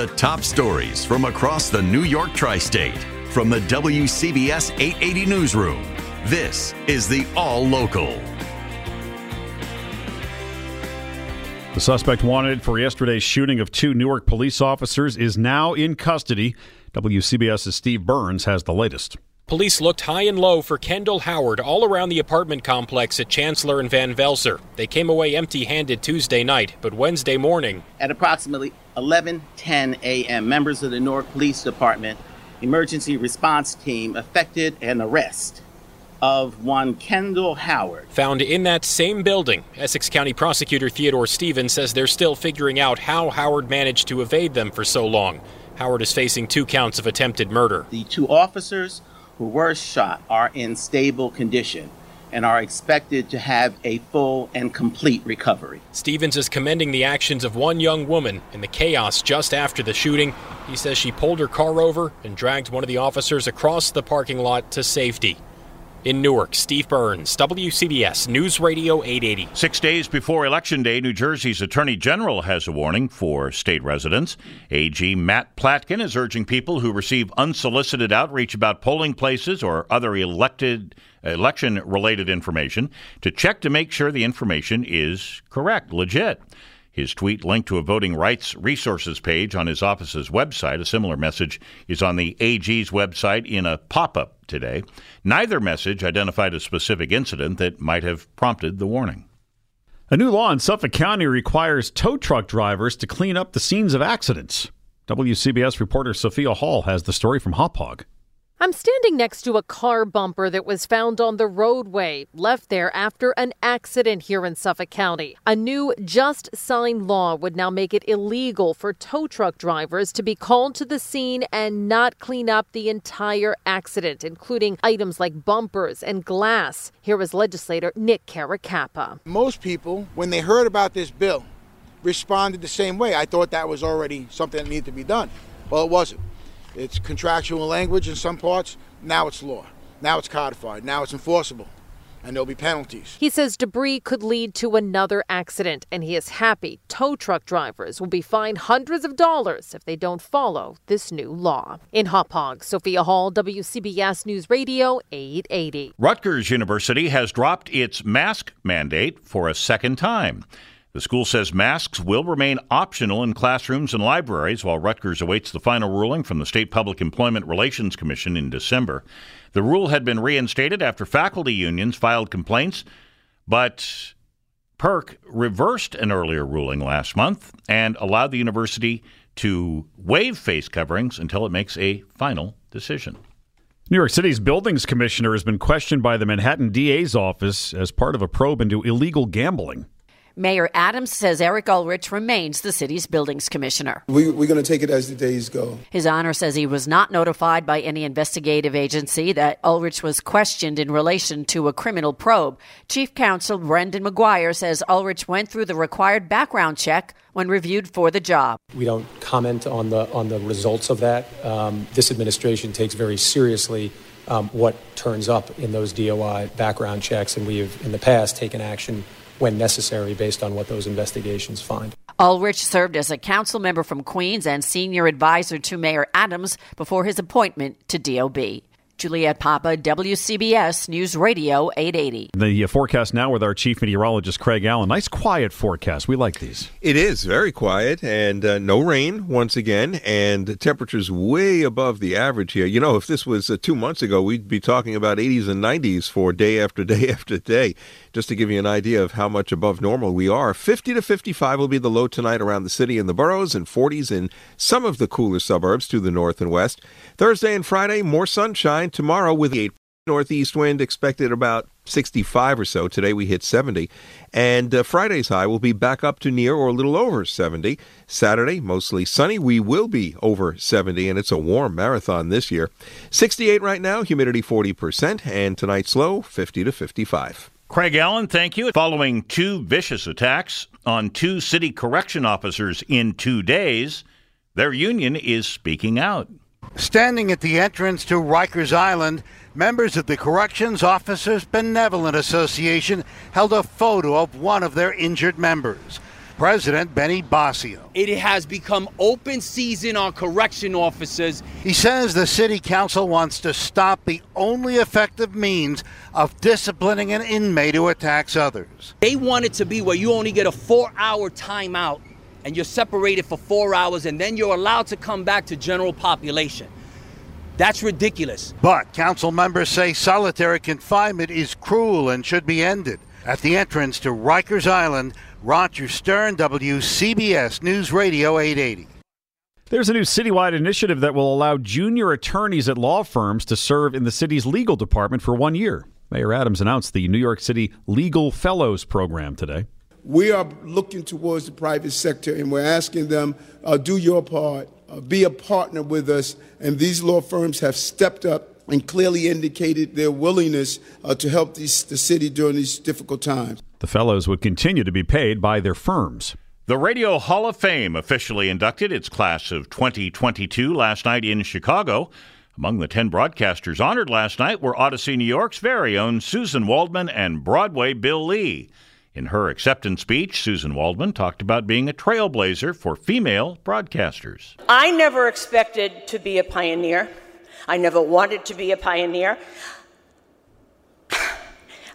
The top stories from across the New York tri-state from the WCBS 880 newsroom. This is the All Local. The suspect wanted for yesterday's shooting of two Newark police officers is now in custody. WCBS's Steve Burns has the latest. Police looked high and low for Kendall Howard all around the apartment complex at Chancellor and Van Velsor. They came away empty handed Tuesday night, but Wednesday morning. At approximately 11:10 a.m., members of the Newark Police Department emergency response team effected an arrest of one Kendall Howard. Found in that same building, Essex County Prosecutor Theodore Stephens says they're still figuring out how Howard managed to evade them for so long. Howard is facing two counts of attempted murder. The two officers who were shot are in stable condition and are expected to have a full and complete recovery. Stephens is commending the actions of one young woman in the chaos just after the shooting. He says she pulled her car over and dragged one of the officers across the parking lot to safety. In Newark, Steve Burns, WCBS News Radio 880. Six days before Election Day, New Jersey's Attorney General has a warning for state residents. AG Matt Platkin is urging people who receive unsolicited outreach about polling places or other elected election related information to check to make sure the information is correct, legit. His tweet linked to a voting rights resources page on his office's website. A similar message is on the AG's website in a pop up today. Neither message identified a specific incident that might have prompted the warning. A new law in Suffolk County requires tow truck drivers to clean up the scenes of accidents. WCBS reporter Sophia Hall has the story from Hauppauge. I'm standing next to a car bumper that was found on the roadway, left there after an accident here in Suffolk County. A new just signed law would now make it illegal for tow truck drivers to be called to the scene and not clean up the entire accident, including items like bumpers and glass. Here was legislator Nick Caracappa. Most people, when they heard about this bill, responded the same way. I thought that was already something that needed to be done. Well, it wasn't. It's contractual language in some parts. Now it's law. Now it's codified. Now it's enforceable. And there'll be penalties. He says debris could lead to another accident, and he is happy tow truck drivers will be fined hundreds of dollars if they don't follow this new law. In Hauppauge, Sophia Hall, WCBS News Radio 880. Rutgers University has dropped its mask mandate for a second time. The school says masks will remain optional in classrooms and libraries while Rutgers awaits the final ruling from the State Public Employment Relations Commission in December. The rule had been reinstated after faculty unions filed complaints, but PERC reversed an earlier ruling last month and allowed the university to waive face coverings until it makes a final decision. New York City's buildings commissioner has been questioned by the Manhattan DA's office as part of a probe into illegal gambling. Mayor Adams says Eric Ulrich remains the city's buildings commissioner. We, are going to take it as the days go. His honor says he was not notified by any investigative agency that Ulrich was questioned in relation to a criminal probe. Chief counsel Brendan McGuire says Ulrich went through the required background check when reviewed for the job. We don't comment on the on the results of that. Um, this administration takes very seriously um, what turns up in those DOI background checks, and we have in the past taken action when necessary based on what those investigations find. Ulrich served as a council member from Queens and senior advisor to Mayor Adams before his appointment to DOB. Juliet Papa, WCBS News Radio 880. The uh, forecast now with our chief meteorologist, Craig Allen. Nice quiet forecast. We like these. It is very quiet and uh, no rain once again, and temperatures way above the average here. You know, if this was uh, two months ago, we'd be talking about 80s and 90s for day after day after day. Just to give you an idea of how much above normal we are, 50 to 55 will be the low tonight around the city and the boroughs, and 40s in some of the cooler suburbs to the north and west. Thursday and Friday, more sunshine tomorrow with 8 Northeast wind expected about 65 or so. Today we hit 70. And uh, Friday's high will be back up to near or a little over 70. Saturday, mostly sunny. We will be over 70, and it's a warm marathon this year. 68 right now, humidity 40%, and tonight's low 50 to 55. Craig Allen, thank you. Following two vicious attacks on two city correction officers in two days, their union is speaking out. Standing at the entrance to Rikers Island, members of the Corrections Officers Benevolent Association held a photo of one of their injured members. President Benny Boscio. It has become open season on correction officers. He says the city council wants to stop the only effective means of disciplining an inmate who attacks others. They want it to be where you only get a four hour timeout and you're separated for four hours and then you're allowed to come back to general population. That's ridiculous. But council members say solitary confinement is cruel and should be ended. At the entrance to Rikers Island, Roger Stern, WCBS News Radio 880. There's a new citywide initiative that will allow junior attorneys at law firms to serve in the city's legal department for one year. Mayor Adams announced the New York City Legal Fellows Program today. We are looking towards the private sector and we're asking them, uh, do your part, uh, be a partner with us. And these law firms have stepped up and clearly indicated their willingness uh, to help these, the city during these difficult times. The fellows would continue to be paid by their firms. The Radio Hall of Fame officially inducted its class of 2022 last night in Chicago. Among the 10 broadcasters honored last night were Audacy New York's very own Suzyn Waldman and Broadway Bill Lee. In her acceptance speech, Suzyn Waldman talked about being a trailblazer for female broadcasters. I never expected to be a pioneer. I never wanted to be a pioneer.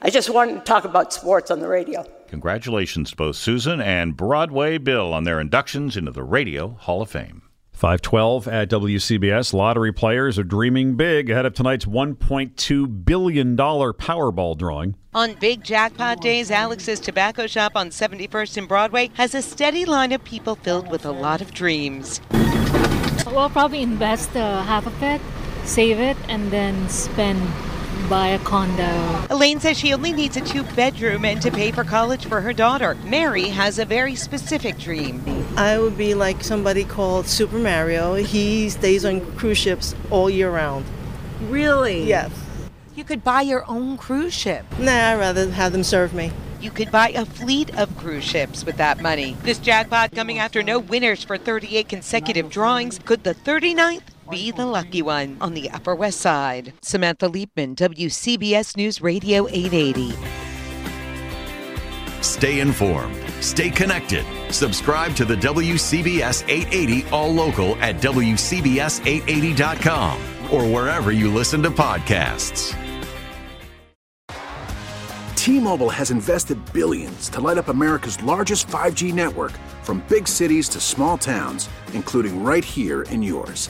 I just wanted to talk about sports on the radio. Congratulations to both Suzyn and Broadway Bill on their inductions into the Radio Hall of Fame. 512 at WCBS. Lottery players are dreaming big ahead of tonight's $1.2 billion Powerball drawing. On big jackpot days, Alex's Tobacco Shop on 71st and Broadway has a steady line of people filled with a lot of dreams. We'll probably invest uh, half of it, save it, and then spend buy a condo. Elaine says she only needs a two bedroom and to pay for college for her daughter. Mary has a very specific dream. I would be like somebody called Super Mario. He stays on cruise ships all year round. Really? Yes. You could buy your own cruise ship. Nah, I'd rather have them serve me. You could buy a fleet of cruise ships with that money. This jackpot coming after no winners for 38 consecutive drawings. Could the 39th be the lucky one on the Upper West Side. Samantha Liebman, WCBS News Radio 880. Stay informed. Stay connected. Subscribe to the WCBS 880 All Local at WCBS880.com or wherever you listen to podcasts. T Mobile has invested billions to light up America's largest 5G network from big cities to small towns, including right here in yours.